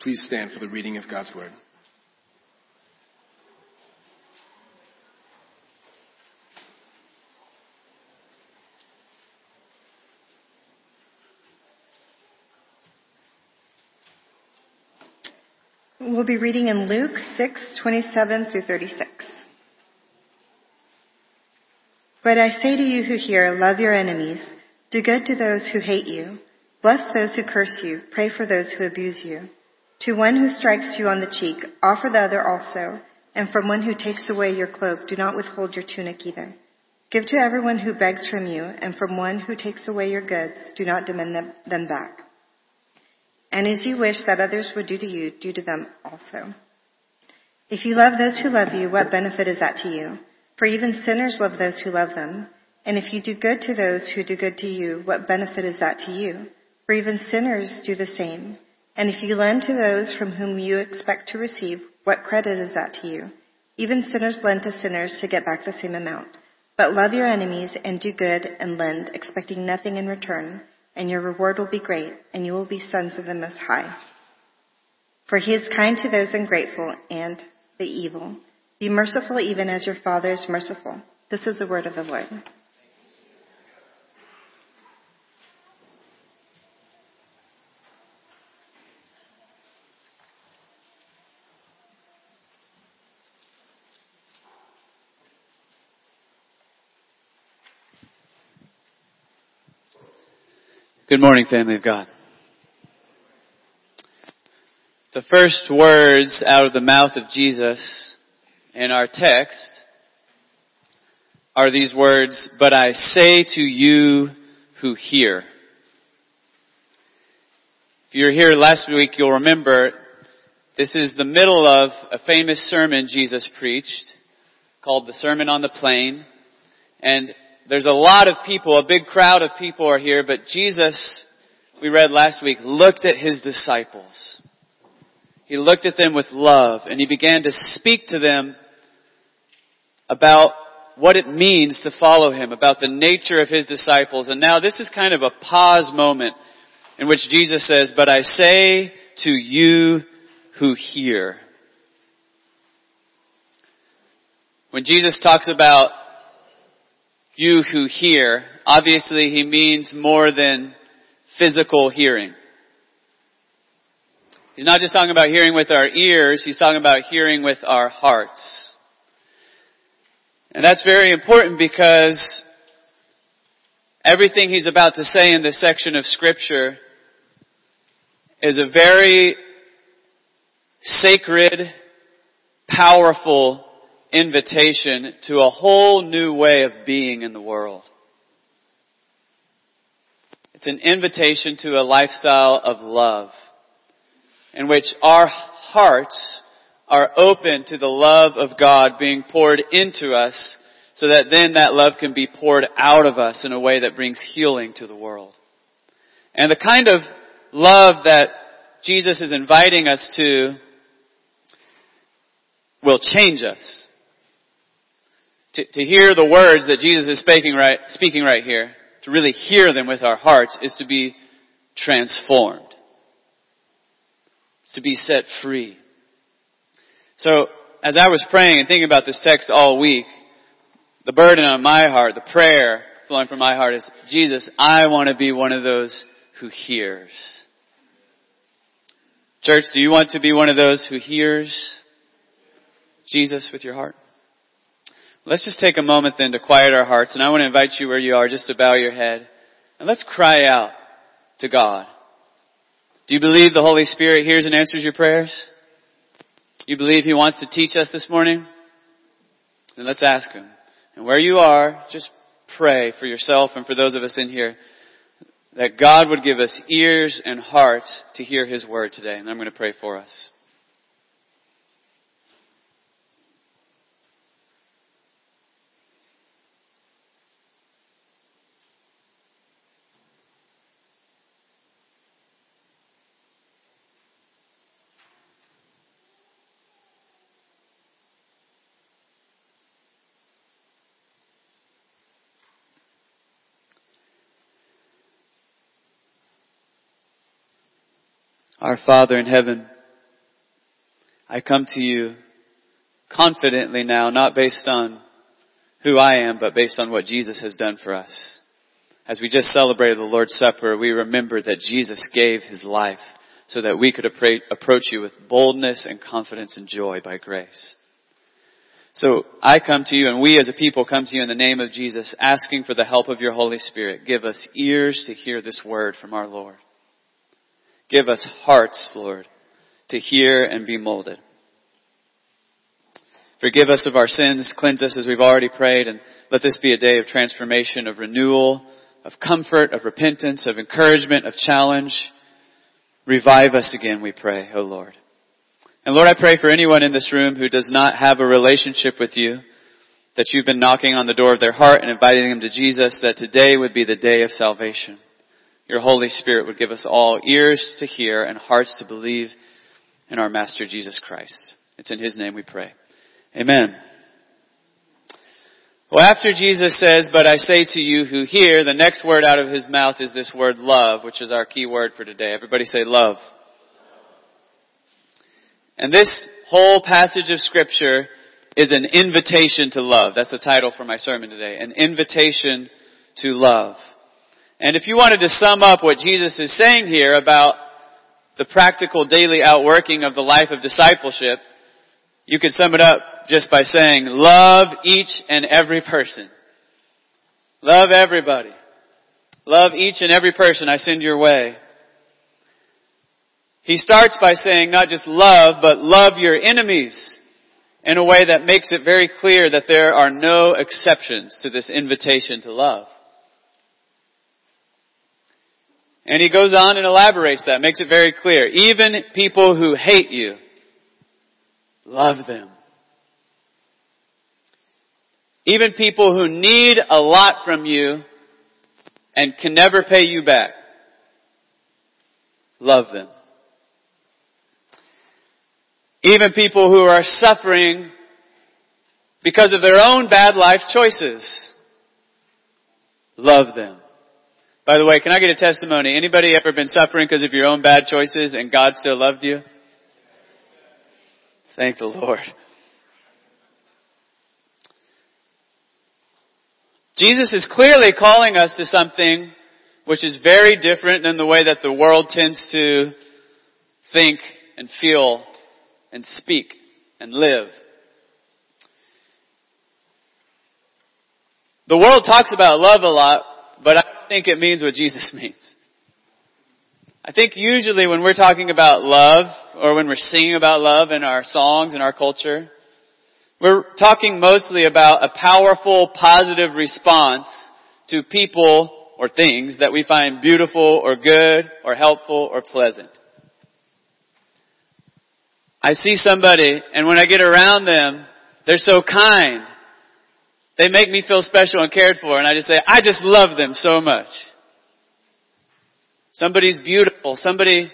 Please stand for the reading of God's Word. We'll be reading in Luke 6:27 through 36. But I say to you who hear, love your enemies, do good to those who hate you, bless those who curse you, pray for those who abuse you. To one who strikes you on the cheek, offer the other also, and from one who takes away your cloak, do not withhold your tunic either. Give to everyone who begs from you, and from one who takes away your goods, do not demand them back. And as you wish that others would do to you, do to them also. If you love those who love you, what benefit is that to you? For even sinners love those who love them. And if you do good to those who do good to you, what benefit is that to you? For even sinners do the same. And if you lend to those from whom you expect to receive, what credit is that to you? Even sinners lend to sinners to get back the same amount. But love your enemies and do good and lend, expecting nothing in return and your reward will be great, and you will be sons of the Most High. For he is kind to those ungrateful and the evil. Be merciful even as your Father is merciful. This is the word of the Lord. Good morning, family of God. The first words out of the mouth of Jesus in our text are these words, but I say to you who hear. If you were here last week, you'll remember this is the middle of a famous sermon Jesus preached called the Sermon on the Plain. And there's a lot of people, a big crowd of people are here, but Jesus, we read last week, looked at his disciples. He looked at them with love and he began to speak to them about what it means to follow him, about the nature of his disciples. And now this is kind of a pause moment in which Jesus says, but I say to you who hear. When Jesus talks about you who hear, obviously he means more than physical hearing. He's not just talking about hearing with our ears, he's talking about hearing with our hearts. And that's very important because everything he's about to say in this section of scripture is a very sacred, powerful invitation to a whole new way of being in the world. It's an invitation to a lifestyle of love in which our hearts are open to the love of God being poured into us so that then that love can be poured out of us in a way that brings healing to the world. And the kind of love that Jesus is inviting us to will change us to, to hear the words that Jesus is speaking right, speaking right here, to really hear them with our hearts is to be transformed. It's to be set free. So, as I was praying and thinking about this text all week, the burden on my heart, the prayer flowing from my heart is, Jesus, I want to be one of those who hears. Church, do you want to be one of those who hears Jesus with your heart? Let's just take a moment then to quiet our hearts, and I want to invite you where you are just to bow your head, and let's cry out to God. Do you believe the Holy Spirit hears and answers your prayers? You believe He wants to teach us this morning? Then let's ask Him. And where you are, just pray for yourself and for those of us in here that God would give us ears and hearts to hear His word today. And I'm going to pray for us. Our Father in heaven, I come to you confidently now, not based on who I am, but based on what Jesus has done for us. As we just celebrated the Lord's Supper, we remember that Jesus gave His life so that we could approach you with boldness and confidence and joy by grace. So I come to you and we as a people come to you in the name of Jesus asking for the help of your Holy Spirit. Give us ears to hear this word from our Lord. Give us hearts, Lord, to hear and be molded. Forgive us of our sins, cleanse us as we've already prayed, and let this be a day of transformation, of renewal, of comfort, of repentance, of encouragement, of challenge. Revive us again, we pray, O oh Lord. And Lord, I pray for anyone in this room who does not have a relationship with you, that you've been knocking on the door of their heart and inviting them to Jesus, that today would be the day of salvation your Holy Spirit would give us all ears to hear and hearts to believe in our Master Jesus Christ. It's in His name we pray. Amen. Well, after Jesus says, but I say to you who hear, the next word out of His mouth is this word love, which is our key word for today. Everybody say love. And this whole passage of scripture is an invitation to love. That's the title for my sermon today. An invitation to love. And if you wanted to sum up what Jesus is saying here about the practical daily outworking of the life of discipleship, you could sum it up just by saying, love each and every person. Love everybody. Love each and every person I send your way. He starts by saying not just love, but love your enemies in a way that makes it very clear that there are no exceptions to this invitation to love. And he goes on and elaborates that, makes it very clear. Even people who hate you, love them. Even people who need a lot from you and can never pay you back, love them. Even people who are suffering because of their own bad life choices, love them. By the way, can I get a testimony? Anybody ever been suffering because of your own bad choices and God still loved you? Thank the Lord. Jesus is clearly calling us to something which is very different than the way that the world tends to think and feel and speak and live. The world talks about love a lot, but I think it means what Jesus means. I think usually when we're talking about love, or when we're singing about love in our songs and our culture, we're talking mostly about a powerful, positive response to people or things that we find beautiful or good or helpful or pleasant. I see somebody and when I get around them, they're so kind they make me feel special and cared for and I just say, I just love them so much. Somebody's beautiful. Somebody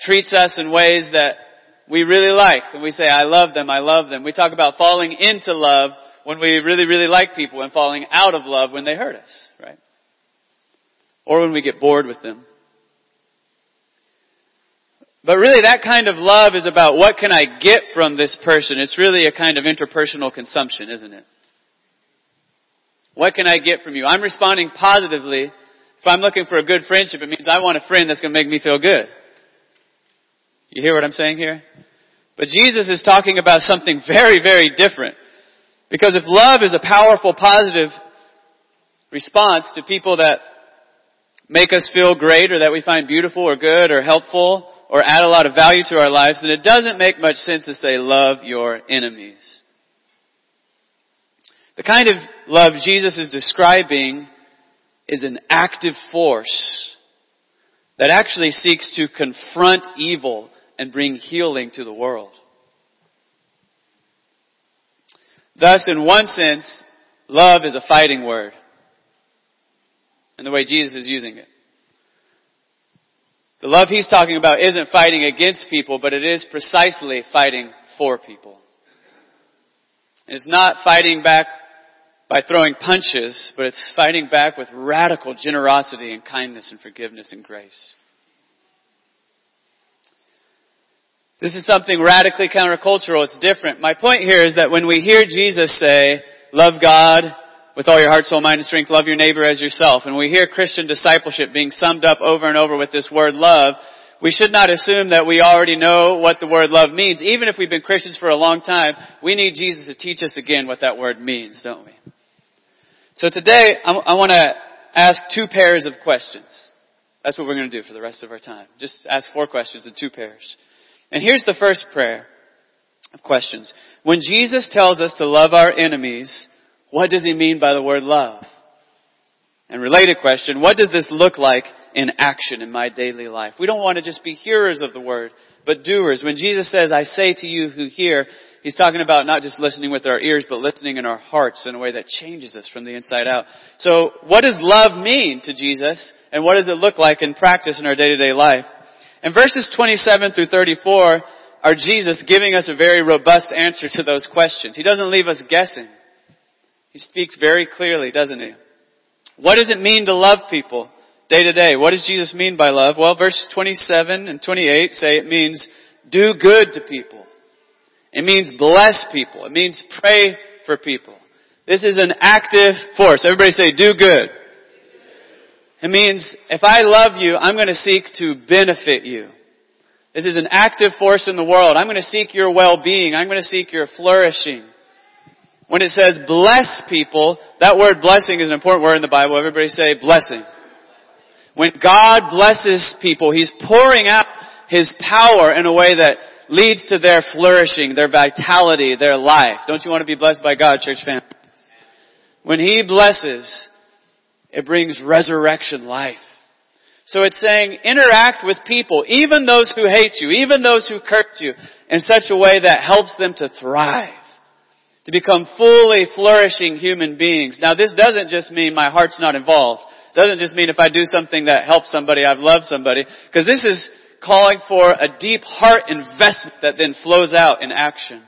treats us in ways that we really like. And we say, I love them, I love them. We talk about falling into love when we really, really like people and falling out of love when they hurt us, right? Or when we get bored with them. But really that kind of love is about what can I get from this person. It's really a kind of interpersonal consumption, isn't it? What can I get from you? I'm responding positively. If I'm looking for a good friendship, it means I want a friend that's going to make me feel good. You hear what I'm saying here? But Jesus is talking about something very, very different. Because if love is a powerful, positive response to people that make us feel great or that we find beautiful or good or helpful, or add a lot of value to our lives, then it doesn't make much sense to say love your enemies. The kind of love Jesus is describing is an active force that actually seeks to confront evil and bring healing to the world. Thus, in one sense, love is a fighting word in the way Jesus is using it. The love he's talking about isn't fighting against people, but it is precisely fighting for people. It's not fighting back by throwing punches, but it's fighting back with radical generosity and kindness and forgiveness and grace. This is something radically countercultural. It's different. My point here is that when we hear Jesus say, love God with all your heart, soul, mind, and strength, love your neighbor as yourself, and we hear Christian discipleship being summed up over and over with this word love, we should not assume that we already know what the word love means. Even if we've been Christians for a long time, we need Jesus to teach us again what that word means, don't we? So today, I want to ask two pairs of questions. That's what we're going to do for the rest of our time. Just ask four questions in two pairs. And here's the first prayer of questions. When Jesus tells us to love our enemies, what does he mean by the word love? And related question, what does this look like in action in my daily life? We don't want to just be hearers of the word, but doers. When Jesus says, I say to you who hear, he's talking about not just listening with our ears, but listening in our hearts in a way that changes us from the inside out. So what does love mean to Jesus? And what does it look like in practice in our day-to-day life? In verses 27 through 34 are Jesus giving us a very robust answer to those questions. He doesn't leave us guessing. He speaks very clearly, doesn't he? What does it mean to love people day to day? What does Jesus mean by love? Well, verse 27 and 28 say it means do good to people. It means bless people. It means pray for people. This is an active force. Everybody say do good. It means if I love you, I'm going to seek to benefit you. This is an active force in the world. I'm going to seek your well-being. I'm going to seek your flourishing. When it says bless people, that word blessing is an important word in the Bible. Everybody say blessing. When God blesses people, He's pouring out His power in a way that leads to their flourishing, their vitality, their life. Don't you want to be blessed by God, church family? When He blesses, it brings resurrection life. So it's saying interact with people, even those who hate you, even those who curse you, in such a way that helps them to thrive. To become fully flourishing human beings. Now this doesn't just mean my heart's not involved. It doesn't just mean if I do something that helps somebody, I've loved somebody. Because this is calling for a deep heart investment that then flows out in action.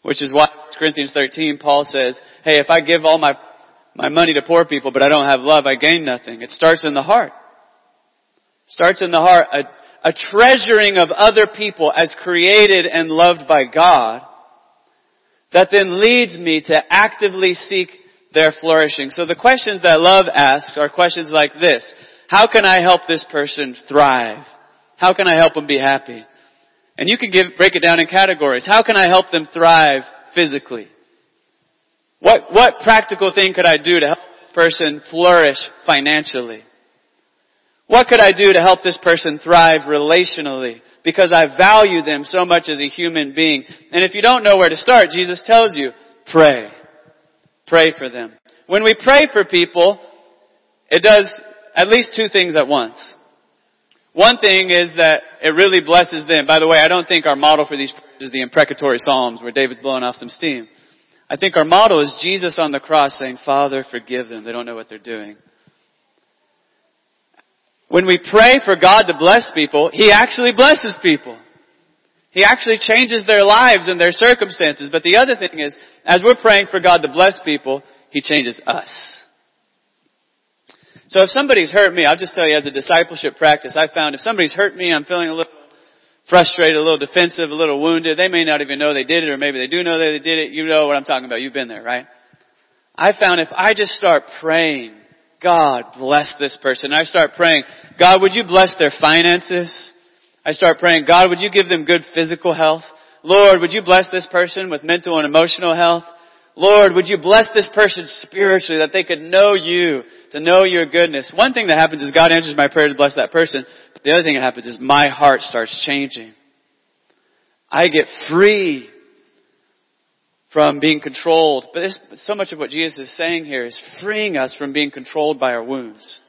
Which is why Corinthians 13, Paul says, hey, if I give all my my money to poor people, but I don't have love, I gain nothing. It starts in the heart. Starts in the heart. A, a treasuring of other people as created and loved by God that then leads me to actively seek their flourishing. So the questions that love asks are questions like this. How can I help this person thrive? How can I help them be happy? And you can give, break it down in categories. How can I help them thrive physically? What, what practical thing could I do to help this person flourish financially? What could I do to help this person thrive relationally? Because I value them so much as a human being. And if you don't know where to start, Jesus tells you, pray. Pray for them. When we pray for people, it does at least two things at once. One thing is that it really blesses them. By the way, I don't think our model for these prayers is the imprecatory psalms where David's blowing off some steam. I think our model is Jesus on the cross saying, Father, forgive them. They don't know what they're doing. When we pray for God to bless people, He actually blesses people. He actually changes their lives and their circumstances. But the other thing is, as we're praying for God to bless people, He changes us. So if somebody's hurt me, I'll just tell you as a discipleship practice, I found if somebody's hurt me, I'm feeling a little frustrated, a little defensive, a little wounded. They may not even know they did it, or maybe they do know that they did it. You know what I'm talking about. You've been there, right? I found if I just start praying, God bless this person. I start praying, God, would you bless their finances? I start praying, God, would you give them good physical health? Lord, would you bless this person with mental and emotional health? Lord, would you bless this person spiritually that they could know you, to know your goodness? One thing that happens is God answers my prayer to bless that person. But The other thing that happens is my heart starts changing. I get free from being controlled. But this, so much of what Jesus is saying here is freeing us from being controlled by our wounds.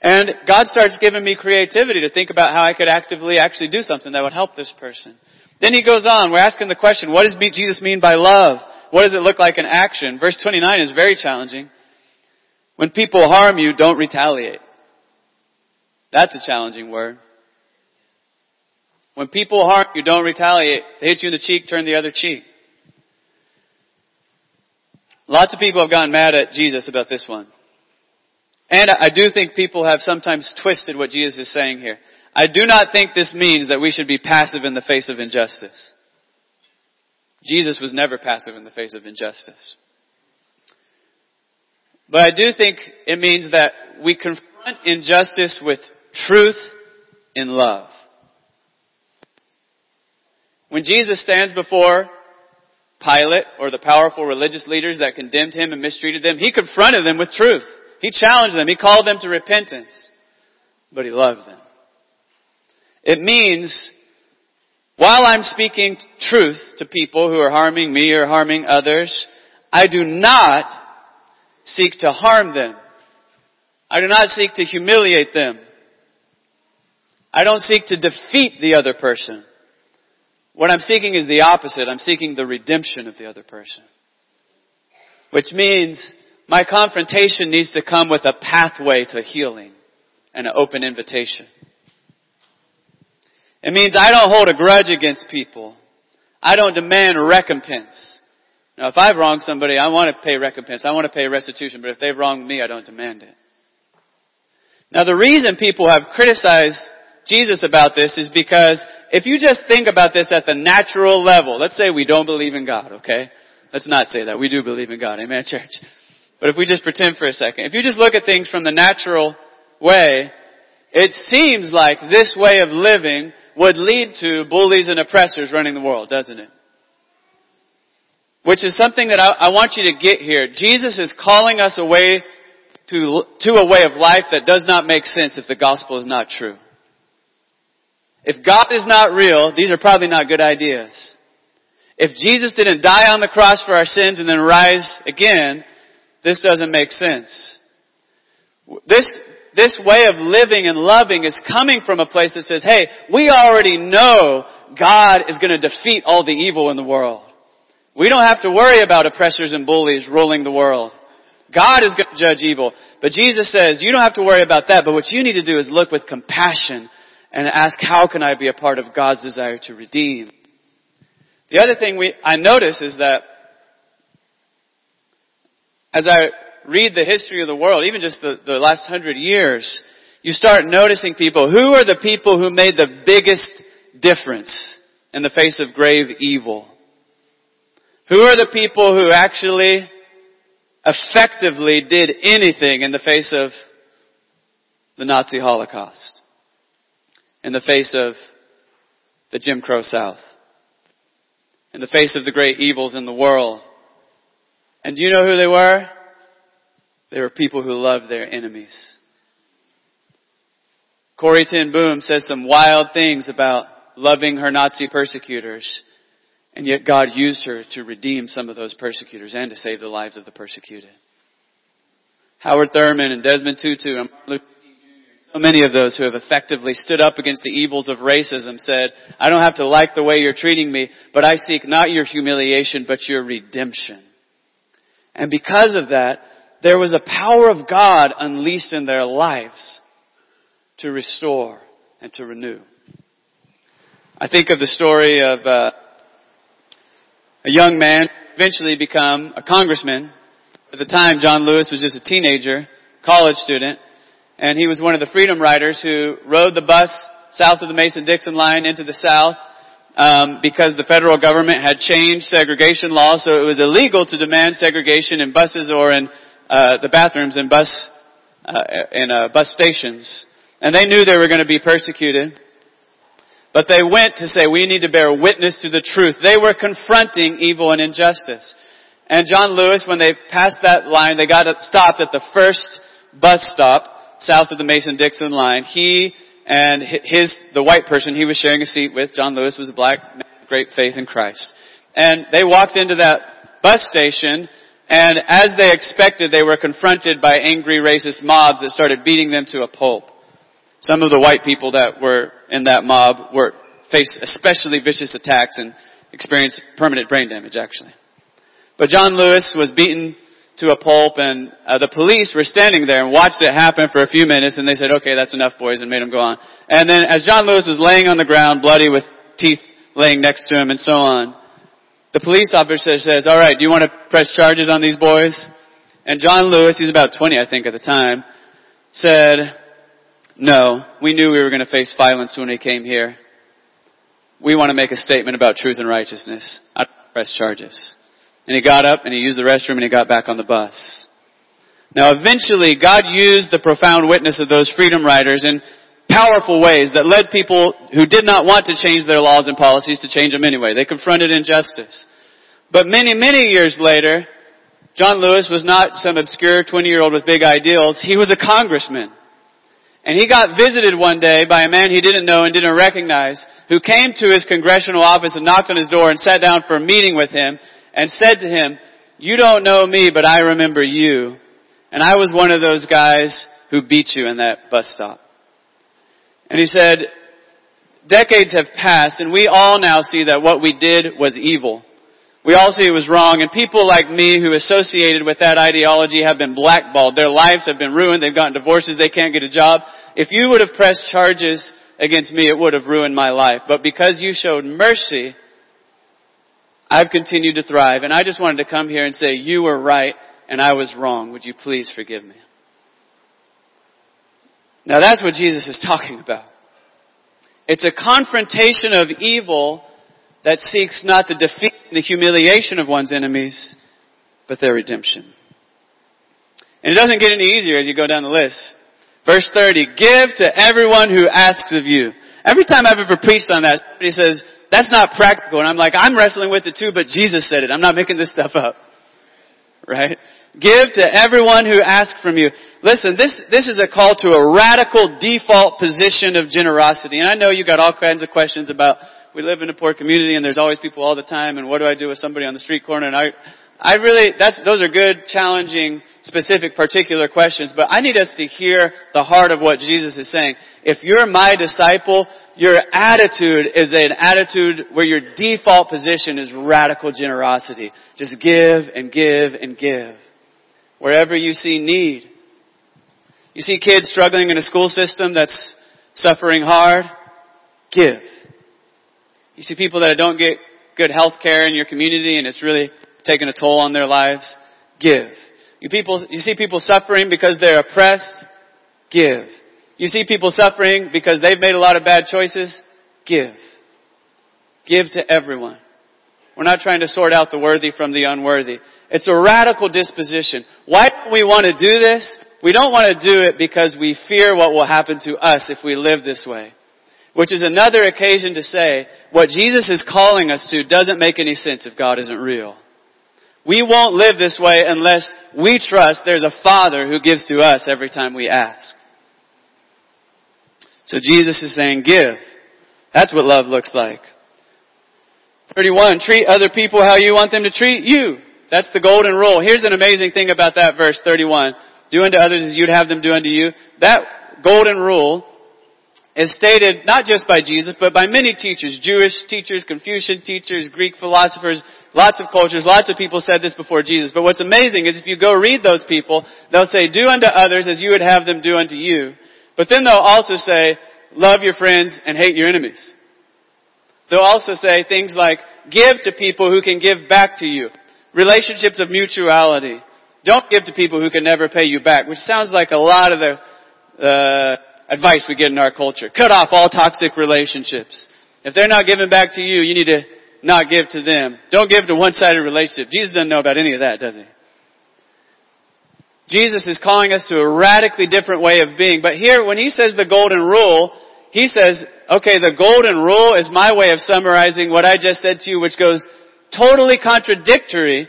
And God starts giving me creativity to think about how I could actively actually do something that would help this person. Then he goes on, we're asking the question, what does Jesus mean by love? What does it look like in action? Verse 29 is very challenging. When people harm you, don't retaliate. That's a challenging word. When people harm you, don't retaliate. If they hit you in the cheek, turn the other cheek. Lots of people have gotten mad at Jesus about this one. And I do think people have sometimes twisted what Jesus is saying here. I do not think this means that we should be passive in the face of injustice. Jesus was never passive in the face of injustice. But I do think it means that we confront injustice with truth in love. When Jesus stands before Pilate or the powerful religious leaders that condemned him and mistreated them, he confronted them with truth. He challenged them. He called them to repentance. But he loved them. It means while I'm speaking truth to people who are harming me or harming others, I do not seek to harm them. I do not seek to humiliate them. I don't seek to defeat the other person. What I'm seeking is the opposite. I'm seeking the redemption of the other person. Which means my confrontation needs to come with a pathway to healing and an open invitation. It means I don't hold a grudge against people. I don't demand recompense. Now if I've wronged somebody, I want to pay recompense. I want to pay restitution. But if they've wronged me, I don't demand it. Now the reason people have criticized Jesus about this is because if you just think about this at the natural level, let's say we don't believe in God, okay? Let's not say that. We do believe in God. Amen, church. But if we just pretend for a second, if you just look at things from the natural way, it seems like this way of living would lead to bullies and oppressors running the world, doesn't it? Which is something that I, I want you to get here. Jesus is calling us away to, to a way of life that does not make sense if the gospel is not true. If God is not real, these are probably not good ideas. If Jesus didn't die on the cross for our sins and then rise again, this doesn't make sense. This, this way of living and loving is coming from a place that says, hey, we already know God is going to defeat all the evil in the world. We don't have to worry about oppressors and bullies ruling the world. God is going to judge evil. But Jesus says, you don't have to worry about that, but what you need to do is look with compassion and ask, how can I be a part of God's desire to redeem? The other thing we, I notice is that as I read the history of the world, even just the, the last hundred years, you start noticing people. Who are the people who made the biggest difference in the face of grave evil? Who are the people who actually effectively did anything in the face of the Nazi Holocaust? In the face of the Jim Crow South? In the face of the great evils in the world? And do you know who they were? They were people who loved their enemies. Corrie ten Boom says some wild things about loving her Nazi persecutors. And yet God used her to redeem some of those persecutors and to save the lives of the persecuted. Howard Thurman and Desmond Tutu and Martin Luther many of those who have effectively stood up against the evils of racism said, I don't have to like the way you're treating me, but I seek not your humiliation, but your redemption. And because of that, there was a power of God unleashed in their lives to restore and to renew. I think of the story of uh, a young man eventually become a congressman. At the time, John Lewis was just a teenager, college student, and he was one of the freedom riders who rode the bus south of the Mason-Dixon line into the South um, because the federal government had changed segregation laws, so it was illegal to demand segregation in buses or in uh, the bathrooms in bus uh, in uh, bus stations. And they knew they were going to be persecuted. But they went to say, we need to bear witness to the truth. They were confronting evil and injustice. And John Lewis, when they passed that line, they got stopped at the first bus stop south of the Mason-Dixon line. He and his, the white person he was sharing a seat with, John Lewis was a black man of great faith in Christ. And they walked into that bus station and as they expected, they were confronted by angry racist mobs that started beating them to a pulp. Some of the white people that were in that mob were faced especially vicious attacks and experienced permanent brain damage actually. But John Lewis was beaten to a pulp and uh, the police were standing there and watched it happen for a few minutes and they said, okay, that's enough boys and made him go on. And then as John Lewis was laying on the ground, bloody with teeth laying next to him and so on, the police officer says, all right, do you want to press charges on these boys? And John Lewis, he was about 20, I think, at the time, said, no, we knew we were going to face violence when we came here. We want to make a statement about truth and righteousness. I press charges. And he got up and he used the restroom and he got back on the bus. Now eventually God used the profound witness of those freedom riders in powerful ways that led people who did not want to change their laws and policies to change them anyway. They confronted injustice. But many, many years later, John Lewis was not some obscure 20 year old with big ideals. He was a congressman. And he got visited one day by a man he didn't know and didn't recognize who came to his congressional office and knocked on his door and sat down for a meeting with him and said to him, you don't know me, but I remember you. And I was one of those guys who beat you in that bus stop. And he said, decades have passed and we all now see that what we did was evil. We all see it was wrong and people like me who associated with that ideology have been blackballed. Their lives have been ruined. They've gotten divorces. They can't get a job. If you would have pressed charges against me, it would have ruined my life. But because you showed mercy, I've continued to thrive. And I just wanted to come here and say, you were right and I was wrong. Would you please forgive me? Now that's what Jesus is talking about. It's a confrontation of evil that seeks not the defeat and the humiliation of one's enemies, but their redemption. And it doesn't get any easier as you go down the list. Verse 30, give to everyone who asks of you. Every time I've ever preached on that, somebody says, that's not practical. And I'm like, I'm wrestling with it too, but Jesus said it. I'm not making this stuff up. Right? Give to everyone who asks from you. Listen, this, this is a call to a radical default position of generosity. And I know you got all kinds of questions about, we live in a poor community and there's always people all the time and what do I do with somebody on the street corner? And I, I really, that's, those are good, challenging, specific, particular questions, but I need us to hear the heart of what Jesus is saying. If you're my disciple, your attitude is an attitude where your default position is radical generosity. Just give and give and give wherever you see need. You see kids struggling in a school system that's suffering hard, give. You see people that don't get good health care in your community and it's really taking a toll on their lives, give. You people, you see people suffering because they're oppressed, give. You see people suffering because they've made a lot of bad choices, give. Give to everyone. We're not trying to sort out the worthy from the unworthy. It's a radical disposition. Why don't we want to do this? We don't want to do it because we fear what will happen to us if we live this way. Which is another occasion to say, what Jesus is calling us to doesn't make any sense if God isn't real. We won't live this way unless we trust there's a Father who gives to us every time we ask. So Jesus is saying, give. That's what love looks like. 31, treat other people how you want them to treat you. That's the golden rule. Here's an amazing thing about that verse 31. Do unto others as you'd have them do unto you. That golden rule is stated not just by Jesus, but by many teachers, Jewish teachers, Confucian teachers, Greek philosophers, lots of cultures, lots of people said this before Jesus. But what's amazing is if you go read those people, they'll say, do unto others as you would have them do unto you. But then they'll also say, love your friends and hate your enemies. They'll also say things like, give to people who can give back to you. Relationships of mutuality. Don't give to people who can never pay you back, which sounds like a lot of the uh, advice we get in our culture. Cut off all toxic relationships. If they're not giving back to you, you need to not give to them. Don't give to one-sided relationships. Jesus doesn't know about any of that, does he? Jesus is calling us to a radically different way of being. But here, when he says the golden rule, he says, okay, the golden rule is my way of summarizing what I just said to you, which goes totally contradictory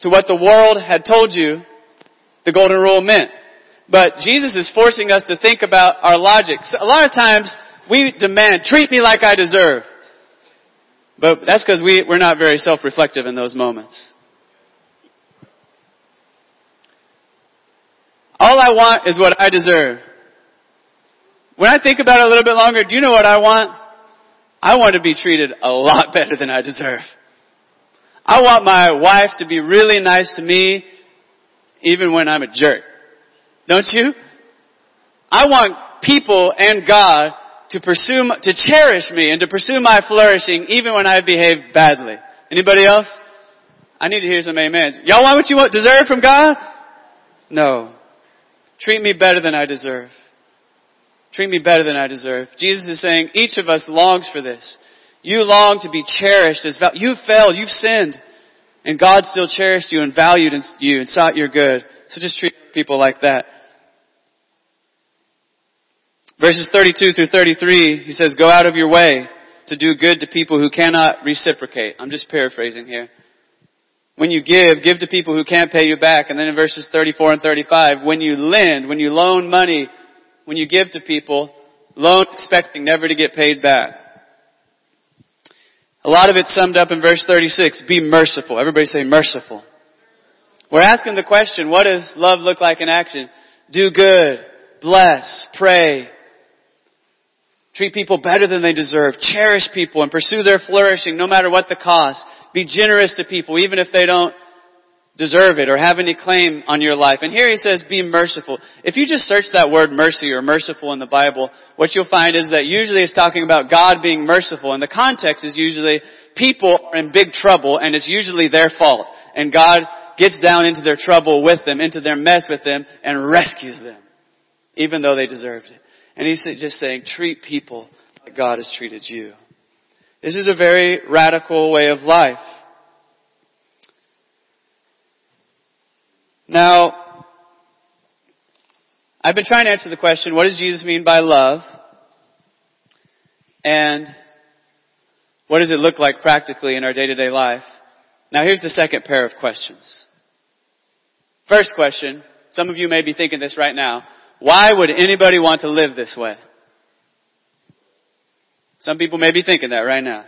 to what the world had told you the golden rule meant. But Jesus is forcing us to think about our logic. So a lot of times we demand, treat me like I deserve. But that's because we, we're not very self-reflective in those moments. All I want is what I deserve. When I think about it a little bit longer, do you know what I want? I want to be treated a lot better than I deserve. I want my wife to be really nice to me even when I'm a jerk. Don't you? I want people and God to pursue, to cherish me and to pursue my flourishing even when I behave badly. Anybody else? I need to hear some amens. Y'all want what you want, deserve from God? No. Treat me better than I deserve. Treat me better than I deserve. Jesus is saying each of us longs for this. You long to be cherished as val- you've failed, you've sinned, and God still cherished you and valued you and sought your good. So just treat people like that. Verses 32 through 33, he says, go out of your way to do good to people who cannot reciprocate. I'm just paraphrasing here. When you give, give to people who can't pay you back. And then in verses 34 and 35, when you lend, when you loan money, when you give to people, loan expecting never to get paid back. A lot of it summed up in verse 36, be merciful. Everybody say merciful. We're asking the question, what does love look like in action? Do good, bless, pray, treat people better than they deserve, cherish people and pursue their flourishing no matter what the cost. Be generous to people even if they don't deserve it or have any claim on your life. And here he says, be merciful. If you just search that word mercy or merciful in the Bible, what you'll find is that usually it's talking about God being merciful. And the context is usually people are in big trouble and it's usually their fault. And God gets down into their trouble with them, into their mess with them, and rescues them. Even though they deserved it. And he's just saying, treat people like God has treated you. This is a very radical way of life. Now, I've been trying to answer the question, what does Jesus mean by love? And what does it look like practically in our day-to-day life? Now here's the second pair of questions. First question, some of you may be thinking this right now. Why would anybody want to live this way? Some people may be thinking that right now.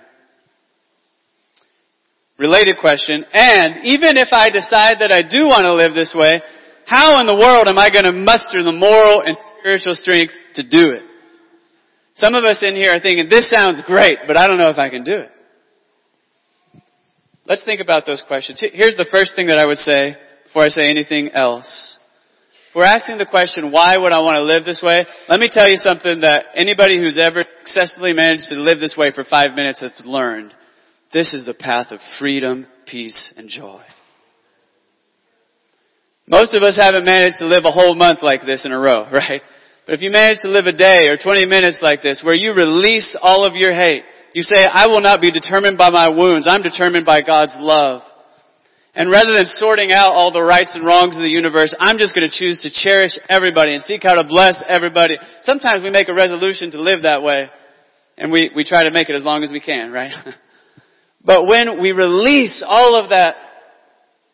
Related question, and even if I decide that I do want to live this way, how in the world am I going to muster the moral and spiritual strength to do it? Some of us in here are thinking, this sounds great, but I don't know if I can do it. Let's think about those questions. Here's the first thing that I would say before I say anything else. If we're asking the question, why would I want to live this way? Let me tell you something that anybody who's ever successfully managed to live this way for five minutes has learned. This is the path of freedom, peace, and joy. Most of us haven't managed to live a whole month like this in a row, right? But if you manage to live a day or 20 minutes like this where you release all of your hate, you say, I will not be determined by my wounds, I'm determined by God's love. And rather than sorting out all the rights and wrongs of the universe, I'm just going to choose to cherish everybody and seek how to bless everybody. Sometimes we make a resolution to live that way, and we, we try to make it as long as we can, right? but when we release all of that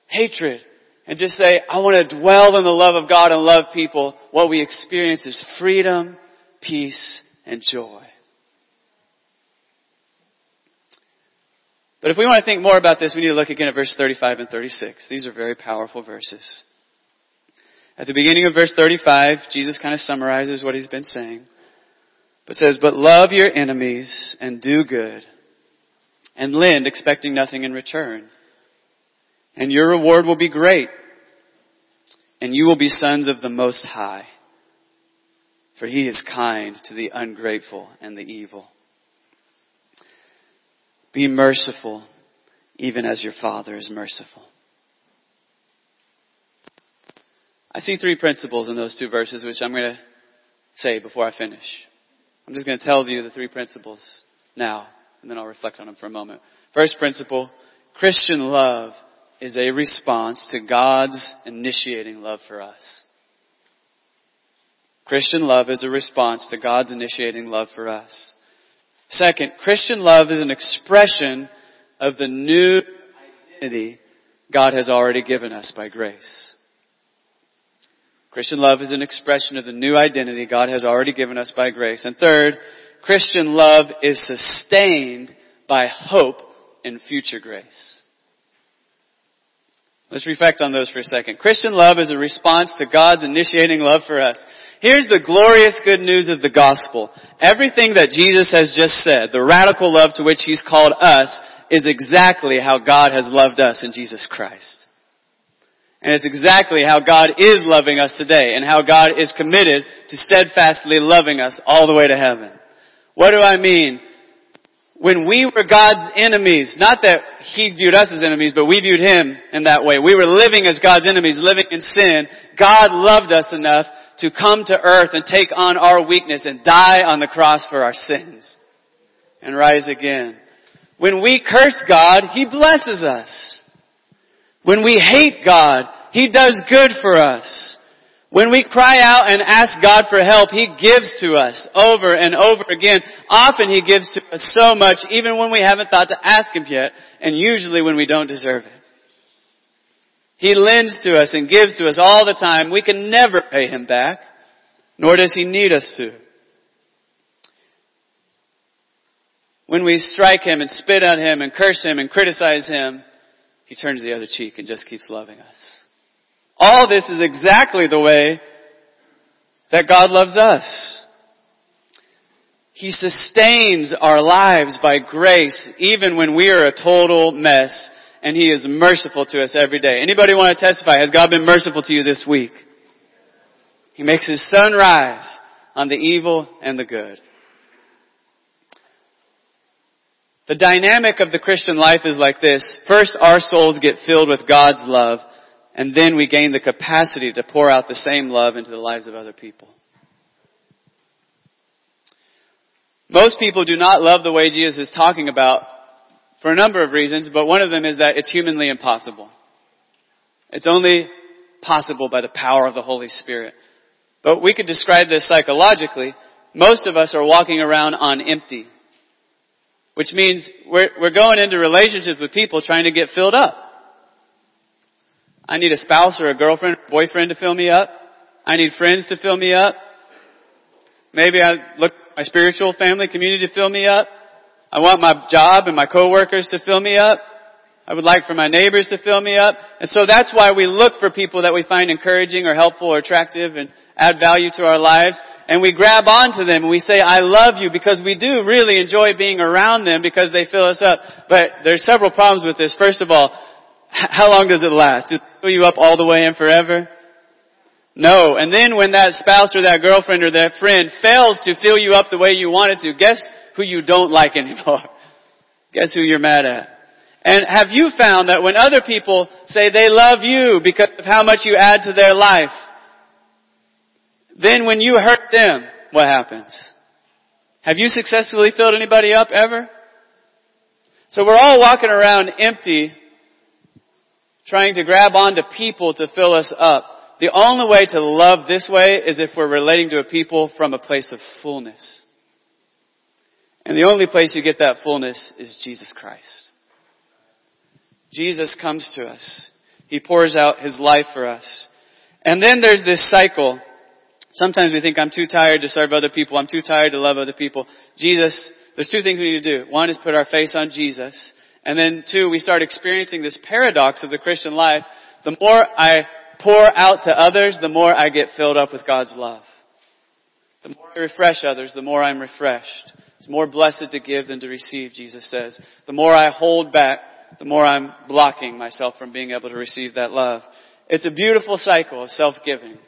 hatred and just say, I want to dwell in the love of God and love people, what we experience is freedom, peace, and joy. But if we want to think more about this, we need to look again at verse 35 and 36. These are very powerful verses. At the beginning of verse 35, Jesus kind of summarizes what he's been saying. But says, but love your enemies and do good and lend expecting nothing in return. And your reward will be great and you will be sons of the Most High. For he is kind to the ungrateful and the evil. Be merciful, even as your Father is merciful. I see three principles in those two verses, which I'm going to say before I finish. I'm just going to tell you the three principles now, and then I'll reflect on them for a moment. First principle, Christian love is a response to God's initiating love for us. Christian love is a response to God's initiating love for us. Second, Christian love is an expression of the new identity God has already given us by grace. Christian love is an expression of the new identity God has already given us by grace. And third, Christian love is sustained by hope in future grace. Let's reflect on those for a second. Christian love is a response to God's initiating love for us. Here's the glorious good news of the gospel. Everything that Jesus has just said, the radical love to which He's called us, is exactly how God has loved us in Jesus Christ. And it's exactly how God is loving us today and how God is committed to steadfastly loving us all the way to heaven. What do I mean? when we were God's enemies, not that He viewed us as enemies, but we viewed Him in that way. We were living as God's enemies, living in sin. God loved us enough to come to earth and take on our weakness and die on the cross for our sins and rise again. When we curse God, He blesses us. When we hate God, He does good for us. When we cry out and ask God for help, He gives to us over and over again. Often He gives to us so much even when we haven't thought to ask Him yet, and usually when we don't deserve it. He lends to us and gives to us all the time. We can never pay Him back, nor does He need us to. When we strike Him and spit on Him and curse Him and criticize Him, He turns the other cheek and just keeps loving us. All this is exactly the way that God loves us. He sustains our lives by grace even when we are a total mess and He is merciful to us every day. Anybody want to testify? Has God been merciful to you this week? He makes His sun rise on the evil and the good. The dynamic of the Christian life is like this. First, our souls get filled with God's love and then we gain the capacity to pour out the same love into the lives of other people. Most people do not love the way Jesus is talking about for a number of reasons, but one of them is that it's humanly impossible. It's only possible by the power of the Holy Spirit. But we could describe this psychologically. Most of us are walking around on empty. Which means we're, we're going into relationships with people trying to get filled up. I need a spouse or a girlfriend, or boyfriend to fill me up. I need friends to fill me up. Maybe I look my spiritual family community to fill me up. I want my job and my coworkers to fill me up. I would like for my neighbors to fill me up. And so that's why we look for people that we find encouraging or helpful or attractive and add value to our lives. And we grab onto them and we say, I love you because we do really enjoy being around them because they fill us up. But there's several problems with this. First of all, how long does it last? Does it fill you up all the way and forever? No. And then when that spouse or that girlfriend or that friend fails to fill you up the way you wanted to, guess who you don't like anymore? Guess who you're mad at? And have you found that when other people say they love you because of how much you add to their life, then when you hurt them, what happens? Have you successfully filled anybody up ever? So we're all walking around empty trying to grab onto people to fill us up. The only way to love this way is if we're relating to a people from a place of fullness. And the only place you get that fullness is Jesus Christ. Jesus comes to us. He pours out His life for us. And then there's this cycle. Sometimes we think I'm too tired to serve other people. I'm too tired to love other people. Jesus, there's two things we need to do. One is put our face on Jesus. And then two, we start experiencing this paradox of the Christian life. The more I pour out to others, the more I get filled up with God's love. The more I refresh others, the more I'm refreshed. It's more blessed to give than to receive, Jesus says. The more I hold back, the more I'm blocking myself from being able to receive that love. It's a beautiful cycle of self-giving.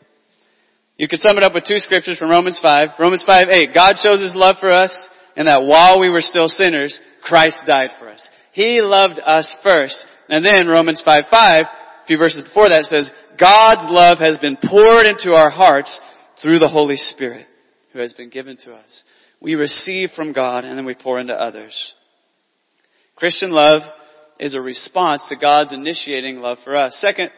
You could sum it up with two scriptures from Romans 5. Romans 5, 8. God shows His love for us in that while we were still sinners, Christ died for us. He loved us first. And then Romans 5 5, a few verses before that says, God's love has been poured into our hearts through the Holy Spirit who has been given to us. We receive from God and then we pour into others. Christian love is a response to God's initiating love for us. Second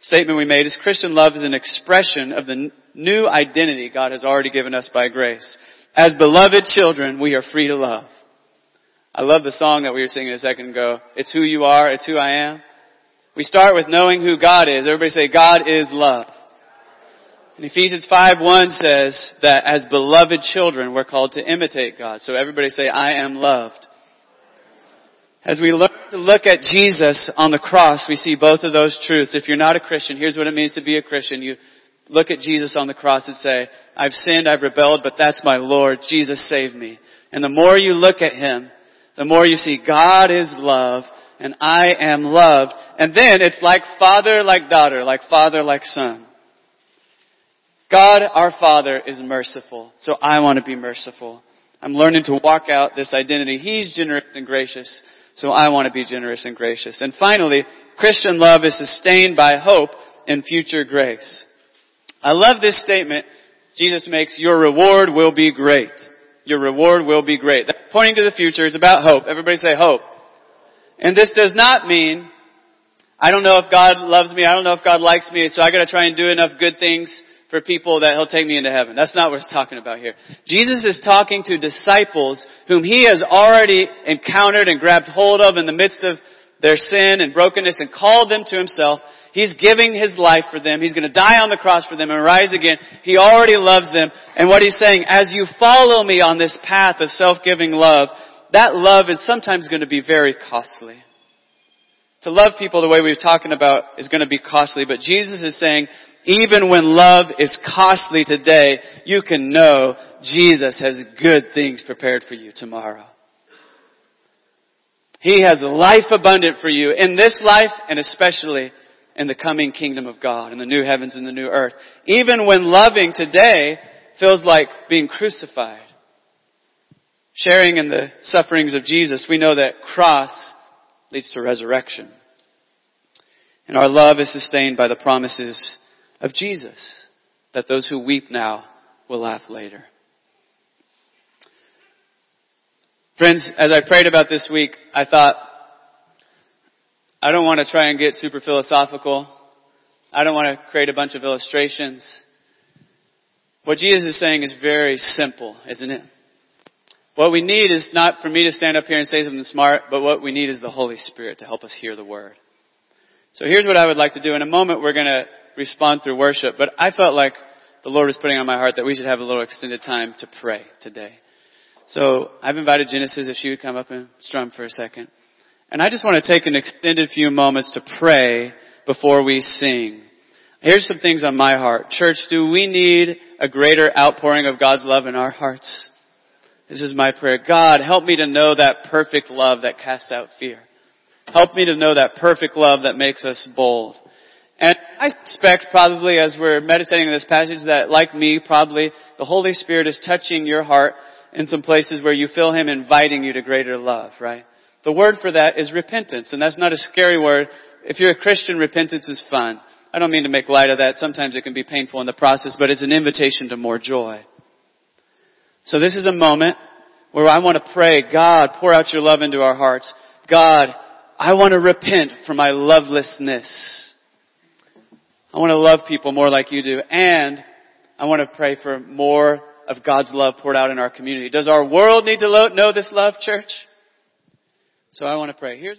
statement we made is Christian love is an expression of the new identity God has already given us by grace. As beloved children, we are free to love. I love the song that we were singing a second ago. It's who you are, it's who I am. We start with knowing who God is. Everybody say, God is love. And Ephesians 5 1 says that as beloved children, we're called to imitate God. So everybody say, I am loved. As we learn to look at Jesus on the cross, we see both of those truths. If you're not a Christian, here's what it means to be a Christian. You look at Jesus on the cross and say, I've sinned, I've rebelled, but that's my Lord. Jesus saved me. And the more you look at Him, the more you see God is love and I am loved. And then it's like father, like daughter, like father, like son. God, our Father, is merciful. So I want to be merciful. I'm learning to walk out this identity. He's generous and gracious, so I want to be generous and gracious. And finally, Christian love is sustained by hope and future grace. I love this statement Jesus makes, your reward will be great. Your reward will be great. Pointing to the future. It's about hope. Everybody say hope. And this does not mean, I don't know if God loves me, I don't know if God likes me, so I gotta try and do enough good things for people that He'll take me into heaven. That's not what He's talking about here. Jesus is talking to disciples whom He has already encountered and grabbed hold of in the midst of their sin and brokenness and called them to Himself. He's giving His life for them. He's gonna die on the cross for them and rise again. He already loves them. And what He's saying, as you follow me on this path of self-giving love, that love is sometimes gonna be very costly. To love people the way we're talking about is gonna be costly, but Jesus is saying, even when love is costly today, you can know Jesus has good things prepared for you tomorrow. He has life abundant for you in this life and especially in the coming kingdom of God, in the new heavens and the new earth. Even when loving today feels like being crucified. Sharing in the sufferings of Jesus, we know that cross leads to resurrection. And our love is sustained by the promises of Jesus, that those who weep now will laugh later. Friends, as I prayed about this week, I thought, I don't want to try and get super philosophical. I don't want to create a bunch of illustrations. What Jesus is saying is very simple, isn't it? What we need is not for me to stand up here and say something smart, but what we need is the Holy Spirit to help us hear the Word. So here's what I would like to do. In a moment, we're going to respond through worship, but I felt like the Lord was putting on my heart that we should have a little extended time to pray today. So I've invited Genesis if she would come up and strum for a second. And I just want to take an extended few moments to pray before we sing. Here's some things on my heart. Church, do we need a greater outpouring of God's love in our hearts? This is my prayer. God, help me to know that perfect love that casts out fear. Help me to know that perfect love that makes us bold. And I suspect probably as we're meditating on this passage that like me, probably the Holy Spirit is touching your heart in some places where you feel Him inviting you to greater love, right? The word for that is repentance, and that's not a scary word. If you're a Christian, repentance is fun. I don't mean to make light of that. Sometimes it can be painful in the process, but it's an invitation to more joy. So this is a moment where I want to pray, God, pour out your love into our hearts. God, I want to repent for my lovelessness. I want to love people more like you do. And I want to pray for more of God's love poured out in our community. Does our world need to know this love, church? So I want to pray. Here's